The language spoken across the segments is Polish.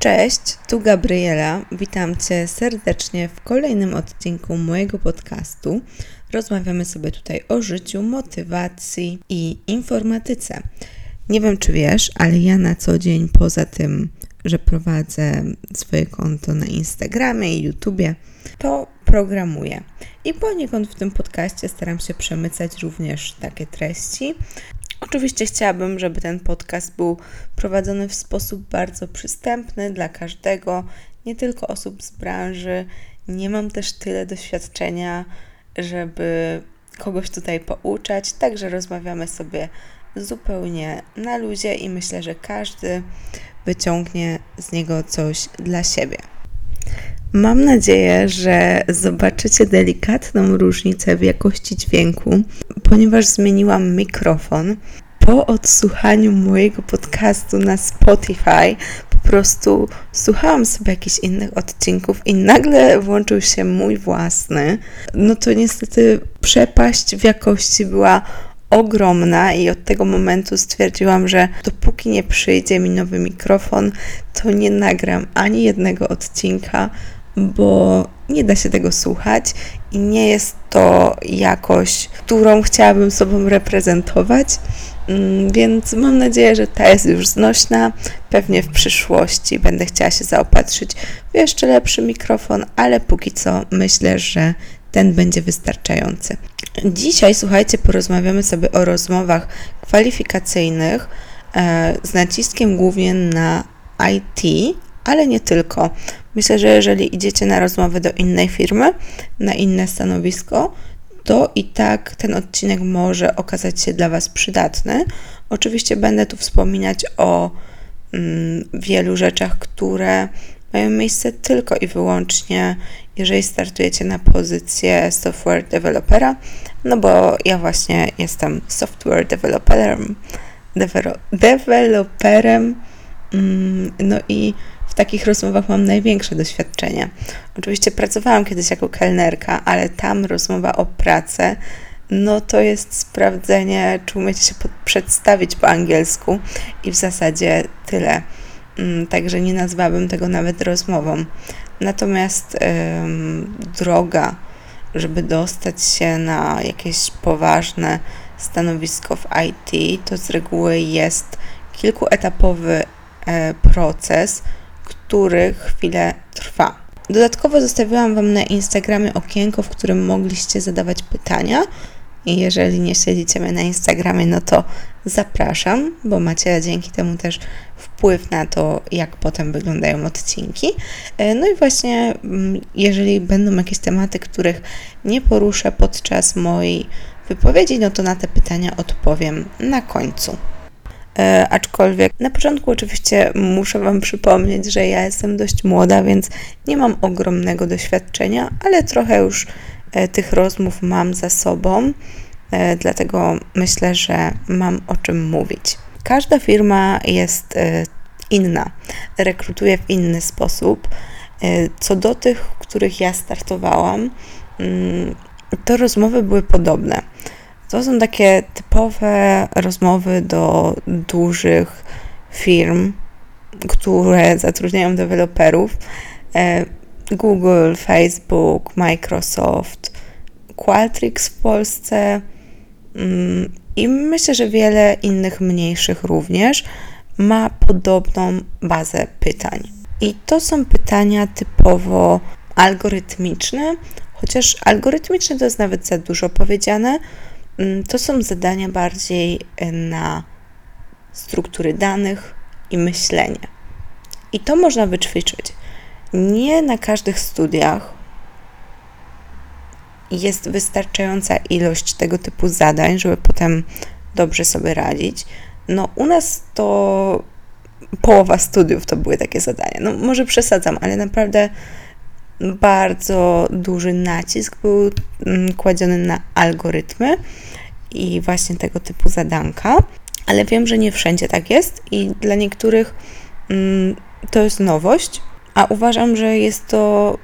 Cześć, tu Gabriela. Witam Cię serdecznie w kolejnym odcinku mojego podcastu. Rozmawiamy sobie tutaj o życiu, motywacji i informatyce. Nie wiem, czy wiesz, ale ja na co dzień, poza tym, że prowadzę swoje konto na Instagramie i YouTubie, to programuję. I poniekąd w tym podcaście staram się przemycać również takie treści. Oczywiście chciałabym, żeby ten podcast był prowadzony w sposób bardzo przystępny dla każdego, nie tylko osób z branży. Nie mam też tyle doświadczenia, żeby kogoś tutaj pouczać, także rozmawiamy sobie zupełnie na luzie i myślę, że każdy wyciągnie z niego coś dla siebie. Mam nadzieję, że zobaczycie delikatną różnicę w jakości dźwięku, ponieważ zmieniłam mikrofon. Po odsłuchaniu mojego podcastu na Spotify po prostu słuchałam sobie jakichś innych odcinków i nagle włączył się mój własny. No to niestety przepaść w jakości była ogromna i od tego momentu stwierdziłam, że dopóki nie przyjdzie mi nowy mikrofon, to nie nagram ani jednego odcinka, bo nie da się tego słuchać i nie jest to jakość, którą chciałabym sobą reprezentować. Mm, więc mam nadzieję, że ta jest już znośna. Pewnie w przyszłości będę chciała się zaopatrzyć w jeszcze lepszy mikrofon, ale póki co myślę, że ten będzie wystarczający. Dzisiaj, słuchajcie, porozmawiamy sobie o rozmowach kwalifikacyjnych e, z naciskiem głównie na IT, ale nie tylko. Myślę, że jeżeli idziecie na rozmowę do innej firmy, na inne stanowisko, to i tak ten odcinek może okazać się dla Was przydatny. Oczywiście będę tu wspominać o mm, wielu rzeczach, które mają miejsce tylko i wyłącznie, jeżeli startujecie na pozycję software developera, no bo ja właśnie jestem software developerem, developerem, mm, no i w takich rozmowach mam największe doświadczenie. Oczywiście pracowałam kiedyś jako kelnerka, ale tam rozmowa o pracę, no to jest sprawdzenie, czy umiecie się przedstawić po angielsku i w zasadzie tyle. Mm, także nie nazwałabym tego nawet rozmową. Natomiast droga, żeby dostać się na jakieś poważne stanowisko w IT, to z reguły jest kilkuetapowy e, proces, który chwilę trwa. Dodatkowo zostawiłam Wam na Instagramie okienko, w którym mogliście zadawać pytania. I jeżeli nie śledzicie mnie na Instagramie, no to zapraszam, bo macie dzięki temu też wpływ na to, jak potem wyglądają odcinki. E, no i właśnie, mm, jeżeli będą jakieś tematy, których nie poruszę podczas mojej wypowiedzi, no to na te pytania odpowiem na końcu. E, aczkolwiek na początku oczywiście muszę Wam przypomnieć, że ja jestem dość młoda, więc nie mam ogromnego doświadczenia, ale trochę już tych rozmów mam za sobą, e, dlatego myślę, że mam o czym mówić. Każda firma jest inna, rekrutuje w inny sposób. Co do tych, w których ja startowałam, mm, to rozmowy były podobne. To są takie typowe rozmowy do dużych firm, które zatrudniają deweloperów. Google, Facebook, Microsoft, Qualtrics w Polsce mm, i myślę, że wiele innych mniejszych również ma podobną bazę pytań. I to są pytania typowo algorytmiczne, chociaż algorytmiczne to jest nawet za dużo powiedziane, Mm, to są zadania bardziej e, na struktury danych i myślenie. I to można wyćwiczyć. Nie na każdych studiach jest wystarczająca ilość tego typu zadań, żeby potem dobrze sobie radzić. No, u nas to połowa studiów to były takie zadania. No, może przesadzam, ale naprawdę bardzo duży nacisk był mm, kładziony na algorytmy i właśnie tego typu zadanka, ale wiem, że nie wszędzie tak jest i dla niektórych mm, to jest nowość, a uważam, że jest to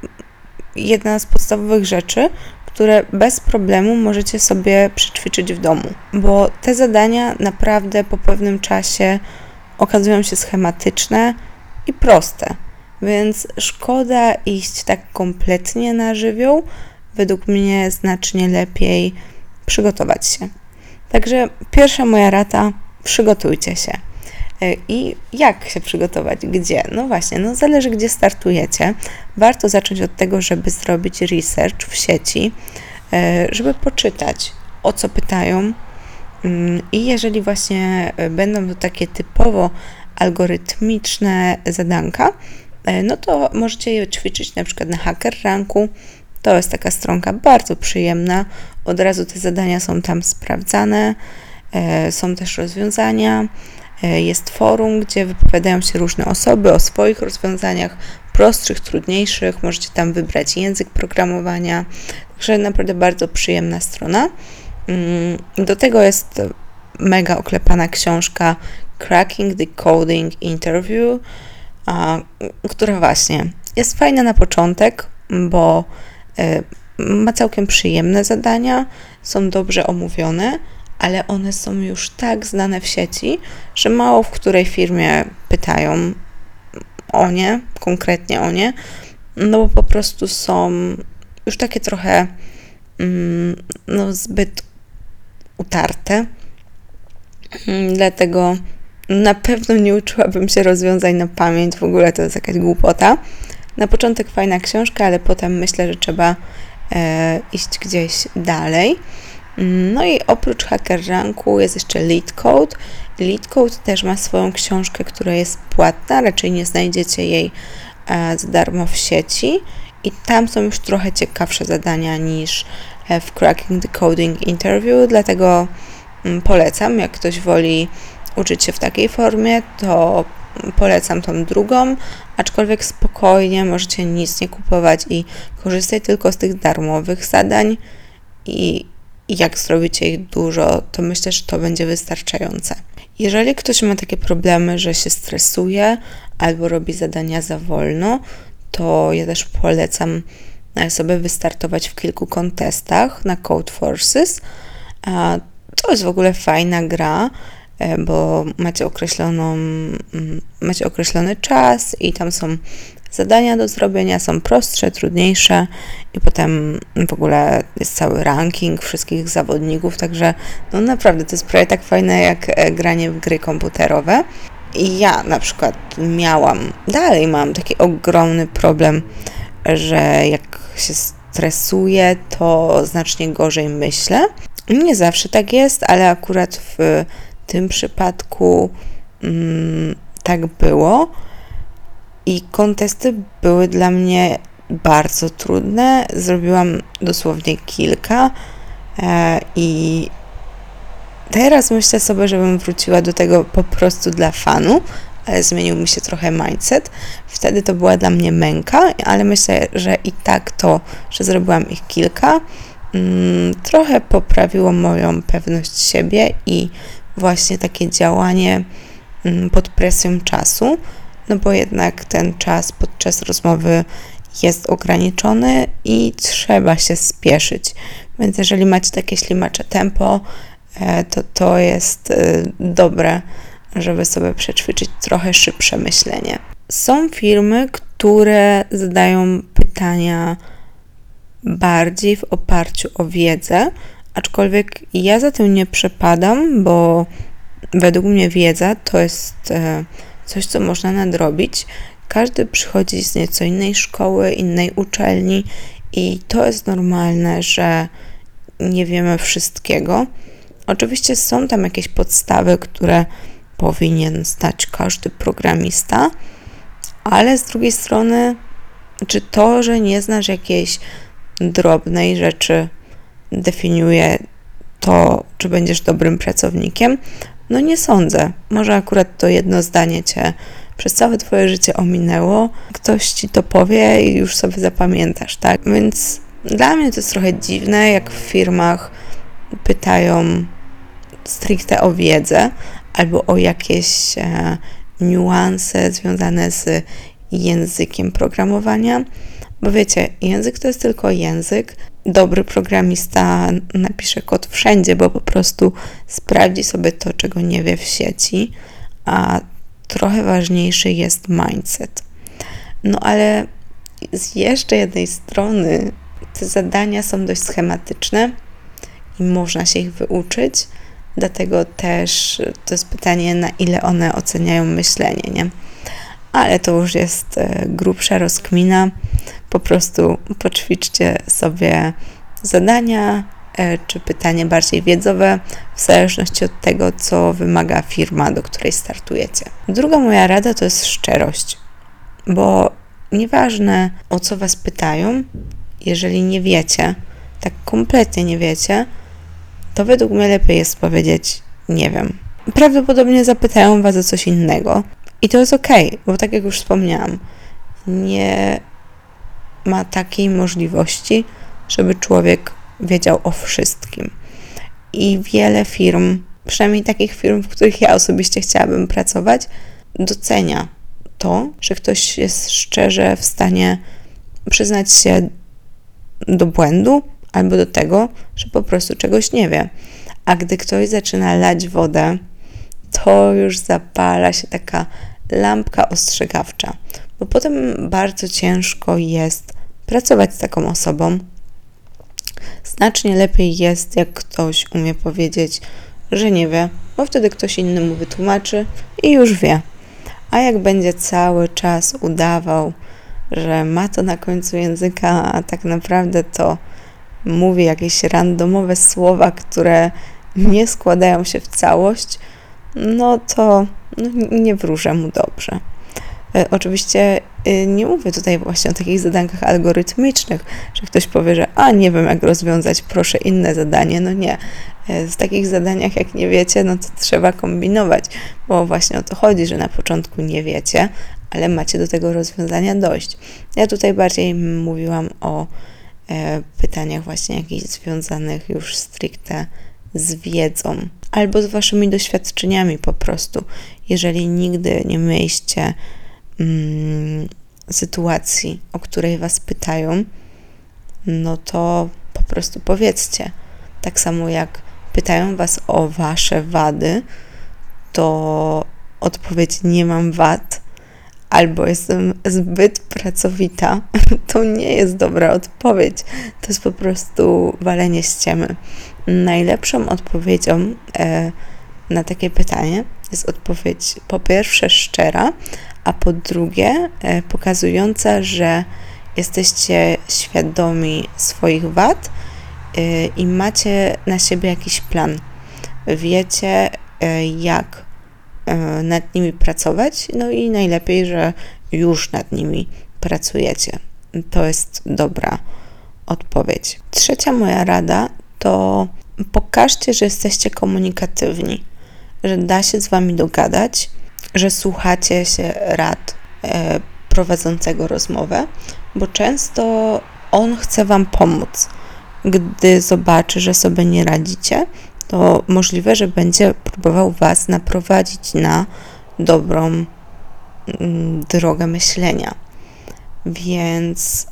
jedna z podstawowych rzeczy, które bez problemu możecie sobie przećwiczyć w domu, bo te zadania naprawdę po pewnym czasie okazują się schematyczne i proste więc szkoda iść tak kompletnie na żywioł. Według mnie znacznie lepiej przygotować się. Także pierwsza moja rata, przygotujcie się. E, I jak się przygotować? Gdzie? No właśnie, no zależy gdzie startujecie. Warto zacząć od tego, żeby zrobić research w sieci, e, żeby poczytać o co pytają. Mm, I jeżeli właśnie e, będą to takie typowo algorytmiczne zadanka, no to możecie je ćwiczyć na przykład na Hacker Ranku. To jest taka stronka bardzo przyjemna. Od razu te zadania są tam sprawdzane. Są też rozwiązania. E, jest forum, gdzie wypowiadają się różne osoby o swoich rozwiązaniach, prostszych, trudniejszych. Możecie tam wybrać język programowania. Także naprawdę bardzo przyjemna strona. Mm, do tego jest mega oklepana książka Cracking the Coding Interview, która właśnie jest fajna na początek, bo e, ma całkiem przyjemne zadania, są dobrze omówione ale one są już tak znane w sieci, że mało w której firmie pytają o nie, konkretnie o nie, no bo po prostu są już takie trochę mm, no, zbyt utarte. Mm, dlatego na pewno nie uczyłabym się rozwiązań na pamięć, w ogóle to jest jakaś głupota. Na początek fajna książka, ale potem myślę, że trzeba e, iść gdzieś dalej. No i oprócz HackerRanku jest jeszcze LeetCode. LeetCode też ma swoją książkę, która jest płatna, raczej nie znajdziecie jej e, za darmo w sieci. I tam są już trochę ciekawsze zadania niż e, w Cracking the Coding Interview, dlatego mm, polecam, jak ktoś woli uczyć się w takiej formie, to polecam tą drugą, aczkolwiek spokojnie możecie nic nie kupować i korzystać tylko z tych darmowych zadań i i jak zrobicie ich dużo, to myślę, że to będzie wystarczające. Jeżeli ktoś ma takie problemy, że się stresuje albo robi zadania za wolno, to ja też polecam e, sobie wystartować w kilku kontestach na Code Forces. To jest w ogóle fajna gra, e, bo macie określoną, macie określony czas i tam są Zadania do zrobienia są prostsze, trudniejsze i potem w ogóle jest cały ranking wszystkich zawodników, także no naprawdę to jest prawie tak fajne jak e, granie w gry komputerowe. I ja na przykład miałam, dalej mam taki ogromny problem, że jak się stresuję, to znacznie gorzej myślę. Nie zawsze tak jest, ale akurat w tym przypadku mm, tak było. I kontesty były dla mnie bardzo trudne. Zrobiłam dosłownie kilka e, i teraz myślę sobie, żebym wróciła do tego po prostu dla fanu, ale zmienił mi się trochę mindset. Wtedy to była dla mnie męka, ale myślę, że i tak to, że zrobiłam ich kilka, mm, trochę poprawiło moją pewność siebie i właśnie takie działanie mm, pod presją czasu no bo jednak ten czas podczas rozmowy jest ograniczony i trzeba się spieszyć. Więc jeżeli macie takie ślimacze tempo, e, to to jest e, dobre, żeby sobie przećwiczyć trochę szybsze myślenie. Są firmy, które zadają pytania bardziej w oparciu o wiedzę, aczkolwiek ja za tym nie przepadam, bo według mnie wiedza to jest e, coś, co można nadrobić. Każdy przychodzi z nieco innej szkoły, innej uczelni i to jest normalne, że nie wiemy wszystkiego. Oczywiście są tam jakieś podstawy, które powinien znać każdy programista, ale z drugiej strony, czy to, że nie znasz jakiejś drobnej rzeczy, definiuje to, czy będziesz dobrym pracownikiem? No nie sądzę. Może akurat to jedno zdanie cię przez całe twoje życie ominęło. Ktoś ci to powie i już sobie zapamiętasz, tak? Więc dla mnie to jest trochę dziwne, jak w firmach pytają stricte o wiedzę albo o jakieś e, niuanse związane z językiem programowania. Bo wiecie, język to jest tylko język. Dobry programista napisze kod wszędzie, bo po prostu sprawdzi sobie to, czego nie wie w sieci, a trochę ważniejszy jest mindset. No ale z jeszcze jednej strony te zadania są dość schematyczne i można się ich wyuczyć, dlatego też to jest pytanie, na ile one oceniają myślenie, nie? Ale to już jest e, grubsza rozkmina. Po prostu poćwiczcie sobie zadania e, czy pytanie bardziej wiedzowe, w zależności od tego, co wymaga firma, do której startujecie. Druga moja rada to jest szczerość, bo nieważne o co Was pytają, jeżeli nie wiecie, tak kompletnie nie wiecie, to według mnie lepiej jest powiedzieć nie wiem. Prawdopodobnie zapytają Was o coś innego i to jest ok, bo tak jak już wspomniałam, nie ma takiej możliwości, żeby człowiek wiedział o wszystkim. I wiele firm, przynajmniej takich firm, w których ja osobiście chciałabym pracować, docenia to, że ktoś jest szczerze w stanie przyznać się do błędu albo do tego, że po prostu czegoś nie wie. A gdy ktoś zaczyna lać wodę, to już zapala się taka lampka ostrzegawcza, bo potem bardzo ciężko jest pracować z taką osobą. Znacznie lepiej jest, jak ktoś umie powiedzieć, że nie wie, bo wtedy ktoś inny mu wytłumaczy i już wie. A jak będzie cały czas udawał, że ma to na końcu języka, a tak naprawdę to mówi jakieś randomowe słowa, które nie składają się w całość, no to no, nie wróżę mu dobrze. E, oczywiście y, nie mówię tutaj właśnie o takich zadankach algorytmicznych, że ktoś powie, że a nie wiem jak rozwiązać, proszę inne zadanie. No nie. E, z takich zadaniach, jak nie wiecie, no to trzeba kombinować, bo właśnie o to chodzi, że na początku nie wiecie, ale macie do tego rozwiązania dojść. Ja tutaj bardziej mówiłam o e, pytaniach właśnie jakichś związanych już stricte z wiedzą albo z waszymi doświadczeniami po prostu. Jeżeli nigdy nie mieliście mm, sytuacji, o której was pytają, no to po prostu powiedzcie. Tak samo jak pytają was o wasze wady, to odpowiedź nie mam wad albo jestem zbyt pracowita, to nie jest dobra odpowiedź. To jest po prostu walenie ściemy. Najlepszą odpowiedzią e, na takie pytanie jest odpowiedź po pierwsze szczera, a po drugie e, pokazująca, że jesteście świadomi swoich wad e, i macie na siebie jakiś plan. Wiecie, e, jak nad nimi pracować, no i najlepiej, że już nad nimi pracujecie. To jest dobra odpowiedź. Trzecia moja rada to pokażcie, że jesteście komunikatywni, że da się z wami dogadać, że słuchacie się rad e, prowadzącego rozmowę, bo często on chce wam pomóc. Gdy zobaczy, że sobie nie radzicie, to możliwe, że będzie próbował was naprowadzić na dobrą mm, drogę myślenia. Więc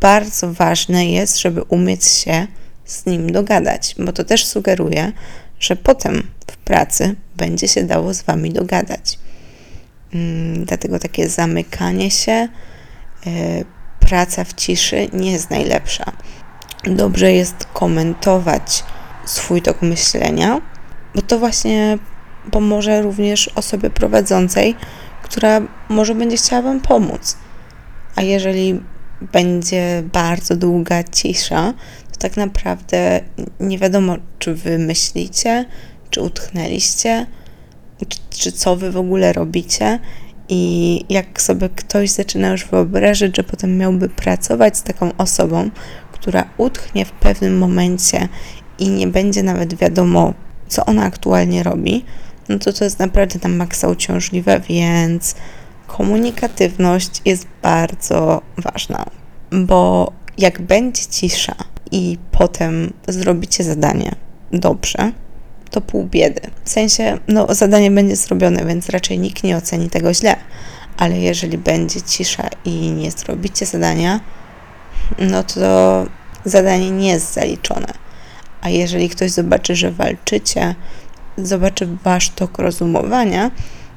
bardzo ważne jest, żeby umieć się z nim dogadać, bo to też sugeruje, że potem w pracy będzie się dało z wami dogadać. Mm, dlatego takie zamykanie się, e, praca w ciszy nie jest najlepsza. Dobrze jest komentować swój tok myślenia, bo to właśnie pomoże również osobie prowadzącej, która może będzie chciała Wam pomóc. A jeżeli będzie bardzo długa cisza, to tak naprawdę nie wiadomo, czy wy myślicie, czy utchnęliście, czy, czy co wy w ogóle robicie. I jak sobie ktoś zaczyna już wyobrażać, że potem miałby pracować z taką osobą, która utchnie w pewnym momencie i nie będzie nawet wiadomo, co ona aktualnie robi, no to to jest naprawdę na maksa uciążliwe, więc komunikatywność jest bardzo ważna, bo jak będzie cisza i potem zrobicie zadanie dobrze, to pół biedy. W sensie, no, zadanie będzie zrobione, więc raczej nikt nie oceni tego źle, ale jeżeli będzie cisza i nie zrobicie zadania, no to zadanie nie jest zaliczone. A jeżeli ktoś zobaczy, że walczycie, zobaczy wasz tok rozumowania,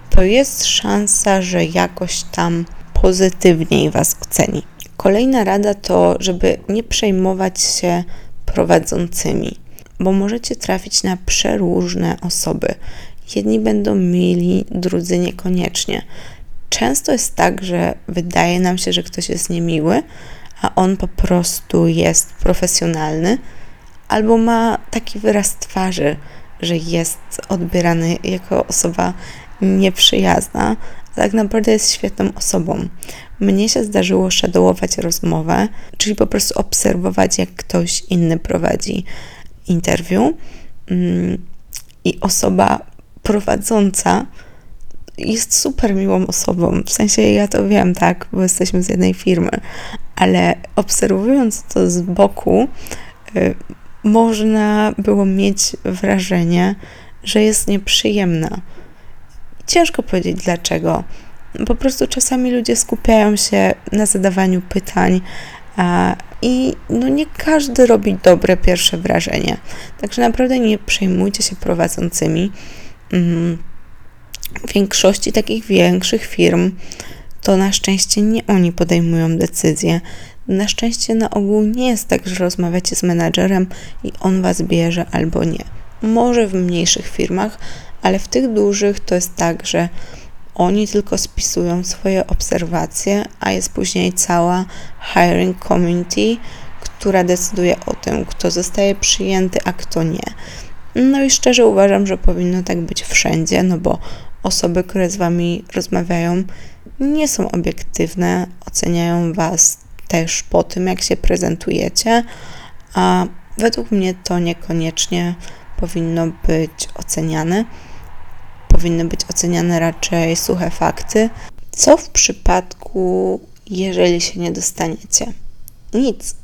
to jest szansa, że jakoś tam pozytywniej Was oceni. Kolejna rada to, żeby nie przejmować się prowadzącymi, bo możecie trafić na przeróżne osoby. Jedni będą mili, drudzy niekoniecznie. Często jest tak, że wydaje nam się, że ktoś jest niemiły, a on po prostu jest profesjonalny albo ma taki wyraz twarzy, że jest odbierany jako osoba nieprzyjazna, a tak naprawdę jest świetną osobą. Mnie się zdarzyło shadowować rozmowę, czyli po prostu obserwować, jak ktoś inny prowadzi interwiu mm, i osoba prowadząca jest super miłą osobą. W sensie ja to wiem, tak, bo jesteśmy z jednej firmy, ale obserwując to z boku, y, można było mieć wrażenie, że jest nieprzyjemna. Ciężko powiedzieć dlaczego. Po prostu czasami ludzie skupiają się na zadawaniu pytań a, i no nie każdy robi dobre pierwsze wrażenie. Także naprawdę nie przejmujcie się prowadzącymi. Mm, w większości takich większych firm to na szczęście nie oni podejmują decyzje. Na szczęście na ogół nie jest tak, że rozmawiacie z menadżerem i on was bierze albo nie. Może w mniejszych firmach, ale w tych dużych to jest tak, że oni tylko spisują swoje obserwacje, a jest później cała hiring community, która decyduje o tym, kto zostaje przyjęty, a kto nie. No i szczerze uważam, że powinno tak być wszędzie, no bo osoby, które z wami rozmawiają, nie są obiektywne, oceniają was też po tym, jak się prezentujecie, a według mnie to niekoniecznie powinno być oceniane. Powinny być oceniane raczej suche fakty. Co w przypadku, jeżeli się nie dostaniecie? Nic.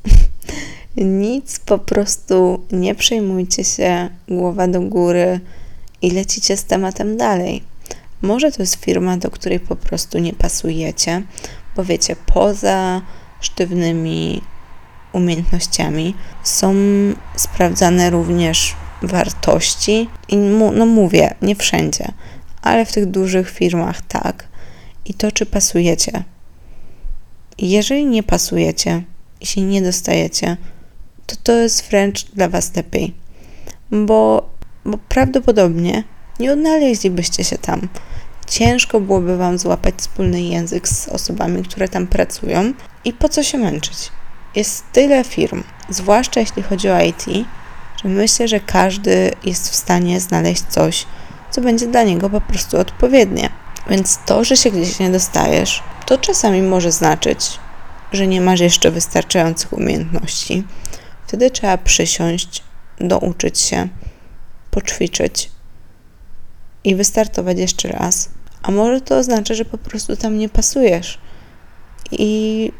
Nic, po prostu nie przejmujcie się, głowa do góry i lecicie z tematem dalej. Może to jest firma, do której po prostu nie pasujecie, bo wiecie, poza sztywnymi umiejętnościami są sprawdzane również wartości. I no mówię, nie wszędzie, ale w tych dużych firmach tak. I to, czy pasujecie. Jeżeli nie pasujecie i się nie dostajecie, to to jest wręcz dla Was lepiej, bo, bo prawdopodobnie nie odnaleźlibyście się tam. Ciężko byłoby Wam złapać wspólny język z osobami, które tam pracują i po co się męczyć. Jest tyle firm, zwłaszcza jeśli chodzi o IT, że myślę, że każdy jest w stanie znaleźć coś, co będzie dla niego po prostu odpowiednie. Więc to, że się gdzieś nie dostajesz, to czasami może znaczyć, że nie masz jeszcze wystarczających umiejętności. Wtedy trzeba przysiąść, douczyć się, poćwiczyć i wystartować jeszcze raz. A może to oznacza, że po prostu tam nie pasujesz i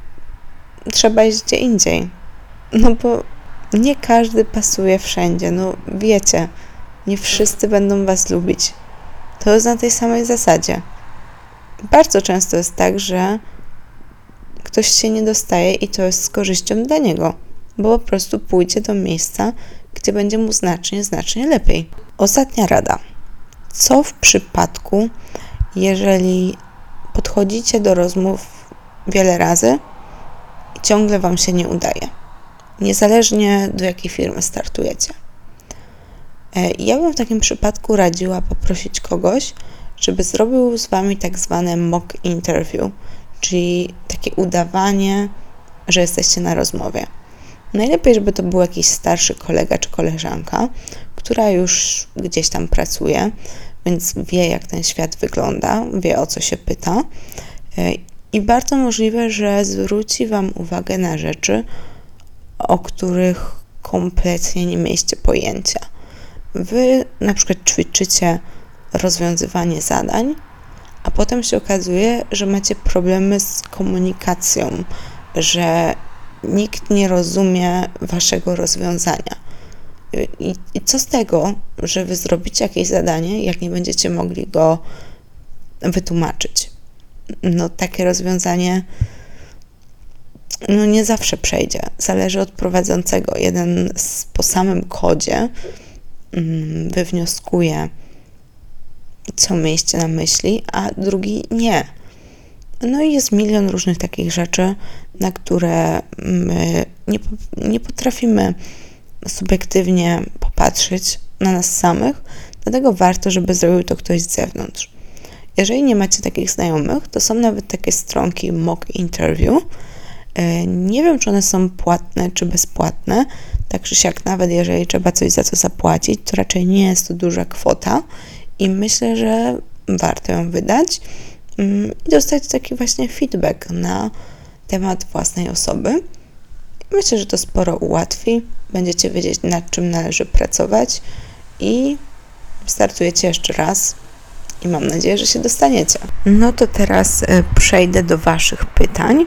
trzeba iść gdzie indziej. No bo nie każdy pasuje wszędzie. No wiecie, nie wszyscy będą was lubić. To jest na tej samej zasadzie. Bardzo często jest tak, że ktoś się nie dostaje i to jest z korzyścią dla niego, bo po prostu pójdzie do miejsca, gdzie będzie mu znacznie, znacznie lepiej. Ostatnia rada. Co w przypadku, jeżeli podchodzicie do rozmów wiele razy i ciągle Wam się nie udaje? Niezależnie do jakiej firmy startujecie. E, ja bym w takim przypadku radziła poprosić kogoś, żeby zrobił z Wami tak zwane mock interview, czyli takie udawanie, że jesteście na rozmowie. Najlepiej, żeby to był jakiś starszy kolega czy koleżanka, która już gdzieś tam pracuje, więc wie, jak ten świat wygląda, wie o co się pyta. I bardzo możliwe, że zwróci Wam uwagę na rzeczy, o których kompletnie nie mieliście pojęcia. Wy na przykład ćwiczycie rozwiązywanie zadań, a potem się okazuje, że macie problemy z komunikacją, że nikt nie rozumie waszego rozwiązania. I, I, co z tego, że wy zrobicie jakieś zadanie, jak nie będziecie mogli go wytłumaczyć? No, takie rozwiązanie no, nie zawsze przejdzie. Zależy od prowadzącego. Jeden z, po samym kodzie mm, wywnioskuje co mieliście na myśli, a drugi nie. No i jest milion różnych takich rzeczy, na które my nie, nie potrafimy subiektywnie popatrzeć na nas samych, dlatego warto, żeby zrobił to ktoś z zewnątrz. Jeżeli nie macie takich znajomych, to są nawet takie stronki mock interview. E, nie wiem, czy one są płatne, czy bezpłatne. Tak czy siak, nawet jeżeli trzeba coś za to zapłacić, to raczej nie jest to duża kwota i myślę, że warto ją wydać i dostać taki właśnie feedback na temat własnej osoby. Myślę, że to sporo ułatwi. Będziecie wiedzieć, nad czym należy pracować i startujecie jeszcze raz i mam nadzieję, że się dostaniecie. No to teraz e, przejdę do Waszych pytań.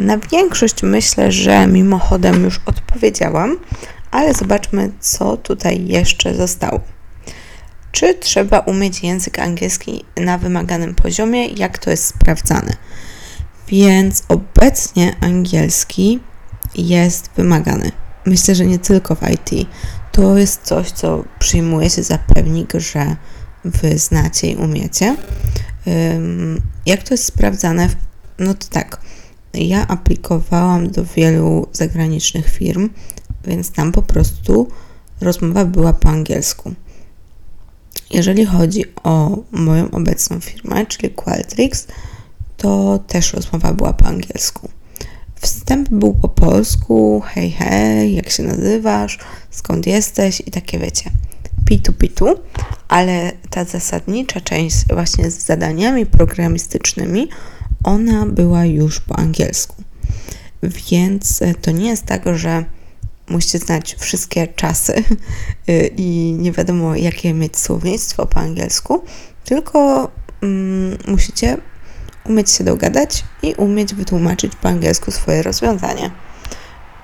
Na większość myślę, że mimochodem już odpowiedziałam, ale zobaczmy, co tutaj jeszcze zostało. Czy trzeba umieć język angielski na wymaganym poziomie? Jak to jest sprawdzane? Więc obecnie angielski jest wymagany. Myślę, że nie tylko w IT. To jest coś, co przyjmuje się za pewnik, że wy znacie i umiecie. Jak to jest sprawdzane? No to tak. Ja aplikowałam do wielu zagranicznych firm, więc tam po prostu rozmowa była po angielsku. Jeżeli chodzi o moją obecną firmę, czyli Qualtrics, to też rozmowa była po angielsku. Wstęp był po polsku, hej, hej, jak się nazywasz, skąd jesteś i takie wiecie, pitu, pitu, ale ta zasadnicza część właśnie z zadaniami programistycznymi, ona była już po angielsku. Więc to nie jest tak, że musicie znać wszystkie czasy i nie wiadomo, jakie mieć słownictwo po angielsku, tylko mm, musicie umieć się dogadać i umieć wytłumaczyć po angielsku swoje rozwiązanie.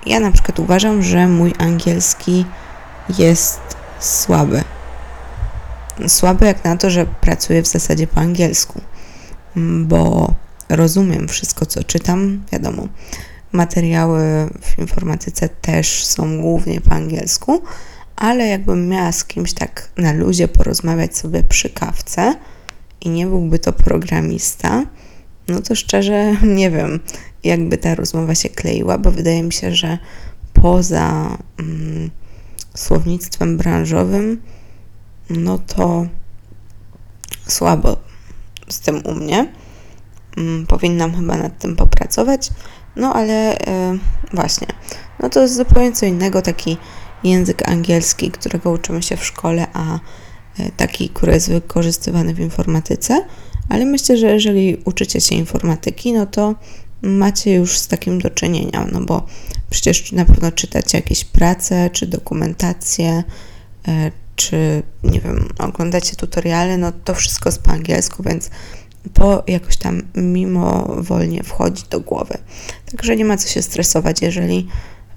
Ja na przykład uważam, że mój angielski jest słaby. Słaby jak na to, że pracuję w zasadzie po angielsku, bo rozumiem wszystko, co czytam, wiadomo. Materiały w informatyce też są głównie po angielsku, ale jakbym miała z kimś tak na luzie porozmawiać sobie przy kawce i nie byłby to programista, no to szczerze nie wiem, jakby ta rozmowa się kleiła, bo wydaje mi się, że poza mm, słownictwem branżowym, no to słabo z tym u mnie. Mm, powinnam chyba nad tym popracować. No ale e, właśnie, no to jest zupełnie co innego taki język angielski, którego uczymy się w szkole, a e, taki, który jest wykorzystywany w informatyce. Ale myślę, że jeżeli uczycie się informatyki, no to macie już z takim do czynienia, no bo przecież na pewno czytacie jakieś prace, czy dokumentacje, e, czy nie wiem, oglądacie tutoriale, no to wszystko jest po angielsku, więc to jakoś tam mimowolnie wchodzi do głowy. Także nie ma co się stresować, jeżeli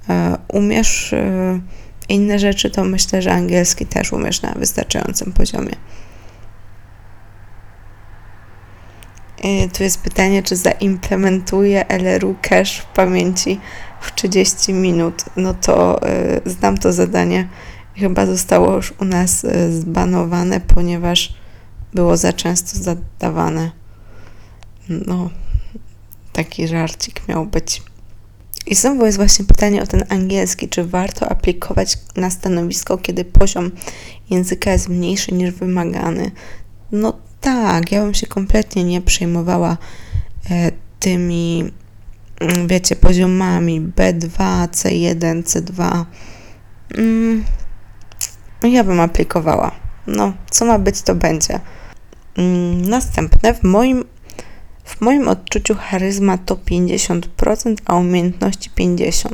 e, umiesz e, inne rzeczy, to myślę, że angielski też umiesz na wystarczającym poziomie. Tu jest pytanie, czy zaimplementuję LRU cache w pamięci w 30 minut. No to znam to zadanie. Chyba zostało już u nas zbanowane, ponieważ było za często zadawane. No, taki żarcik miał być. I znowu jest właśnie pytanie o ten angielski. Czy warto aplikować na stanowisko, kiedy poziom języka jest mniejszy niż wymagany? No tak, ja bym się kompletnie nie przejmowała e, tymi, mm, wiecie, poziomami B2, C1, C2. Mm, ja bym aplikowała. No, co ma być, to będzie. Mm, następne, w moim, w moim odczuciu charyzma to 50%, a umiejętności 50%,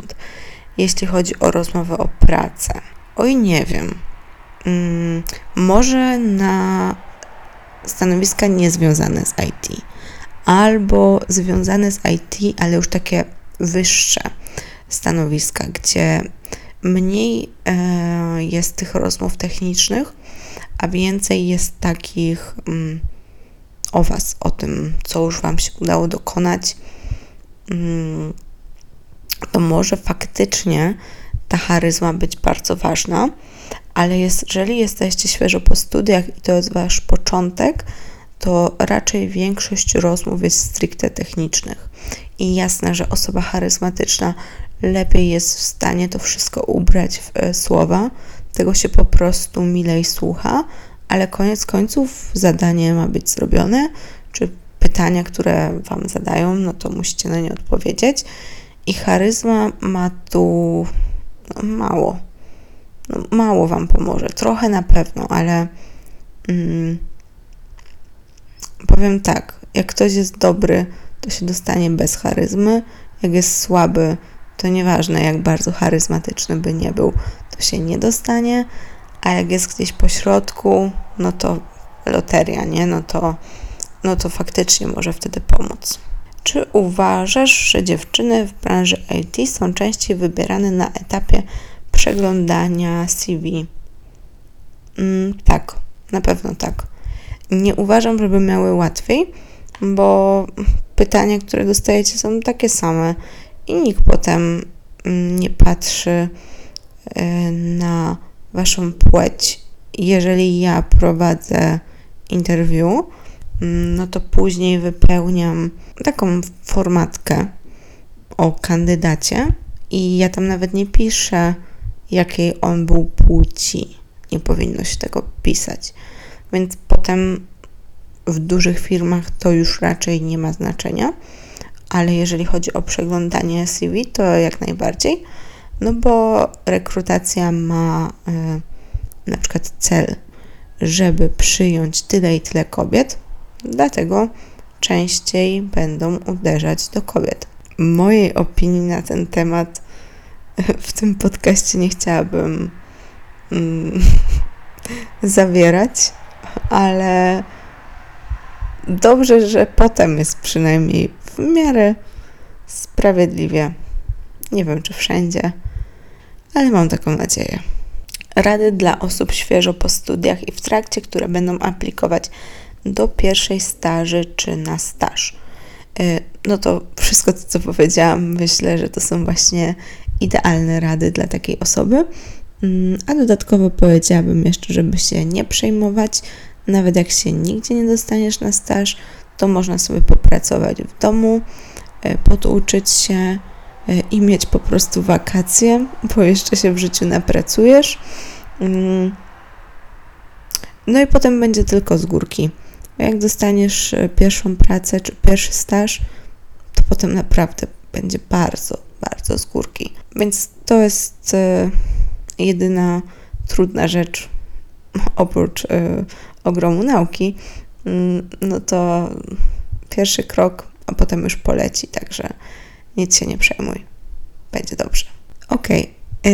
jeśli chodzi o rozmowę o pracę. Oj, nie wiem. Mm, może na stanowiska niezwiązane z IT, albo związane z IT, ale już takie wyższe stanowiska, gdzie mniej e, jest tych rozmów technicznych, a więcej jest takich mm, o Was, o tym, co już Wam się udało dokonać, mm, to może faktycznie ta charyzma być bardzo ważna, ale jeżeli jesteście świeżo po studiach i to jest Wasz początek, to raczej większość rozmów jest stricte technicznych. I jasne, że osoba charyzmatyczna lepiej jest w stanie to wszystko ubrać w e, słowa, tego się po prostu milej słucha, ale koniec końców zadanie ma być zrobione, czy pytania, które Wam zadają, no to musicie na nie odpowiedzieć. I charyzma ma tu no, mało. No, mało Wam pomoże. Trochę na pewno, ale mm, powiem tak, jak ktoś jest dobry, to się dostanie bez charyzmy. Jak jest słaby, to nieważne jak bardzo charyzmatyczny by nie był, to się nie dostanie. A jak jest gdzieś po środku, no to loteria, nie? No to, no to faktycznie może wtedy pomóc. Czy uważasz, że dziewczyny w branży IT są częściej wybierane na etapie przeglądania CV? Mm, tak, na pewno tak. Nie uważam, żeby miały łatwiej, bo pytania, które dostajecie, są takie same i nikt potem mm, nie patrzy e, na waszą płeć. Jeżeli ja prowadzę interview, mm, no to później wypełniam taką formatkę o kandydacie i ja tam nawet nie piszę, jakiej on był płci. Nie powinno się tego pisać. Więc potem w dużych firmach to już raczej nie ma znaczenia, ale jeżeli chodzi o przeglądanie CV, to jak najbardziej, no bo rekrutacja ma y, na przykład cel, żeby przyjąć tyle i tyle kobiet, dlatego częściej będą uderzać do kobiet. Mojej opinii na ten temat w tym podcaście nie chciałabym mm, zawierać, ale dobrze, że potem jest przynajmniej w miarę sprawiedliwie. Nie wiem, czy wszędzie, ale mam taką nadzieję. Rady dla osób świeżo po studiach i w trakcie, które będą aplikować do pierwszej staży czy na staż. Y, no to wszystko to, co powiedziałam, myślę, że to są właśnie idealne rady dla takiej osoby. Mm, a dodatkowo powiedziałabym jeszcze, żeby się nie przejmować, nawet jak się nigdzie nie dostaniesz na staż, to można sobie popracować w domu, y, poduczyć się y, i mieć po prostu wakacje, bo jeszcze się w życiu napracujesz. Mm. No i potem będzie tylko z górki. Jak dostaniesz e, pierwszą pracę czy pierwszy staż, to potem naprawdę będzie bardzo, bardzo z górki. Więc to jest e, jedyna trudna rzecz oprócz e, ogromu nauki. Mm, no to pierwszy krok, a potem już poleci, także nic się nie przejmuj. Będzie dobrze. Ok,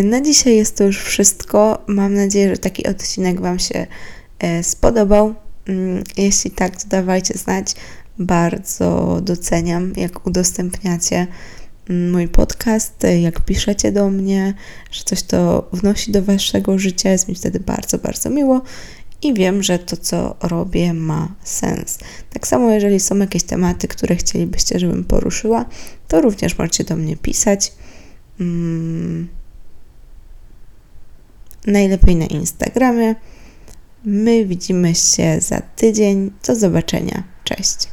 na dzisiaj jest to już wszystko. Mam nadzieję, że taki odcinek Wam się spodobał. Mm, jeśli tak, to dawajcie znać. Bardzo doceniam, jak udostępniacie mój podcast, jak piszecie do mnie, że coś to wnosi do waszego życia. Jest mi wtedy bardzo, bardzo miło i wiem, że to, co robię, ma sens. Tak samo, jeżeli są jakieś tematy, które chcielibyście, żebym poruszyła, to również możecie do mnie pisać. Hmm. Najlepiej na Instagramie My widzimy się za tydzień. Do zobaczenia. Cześć.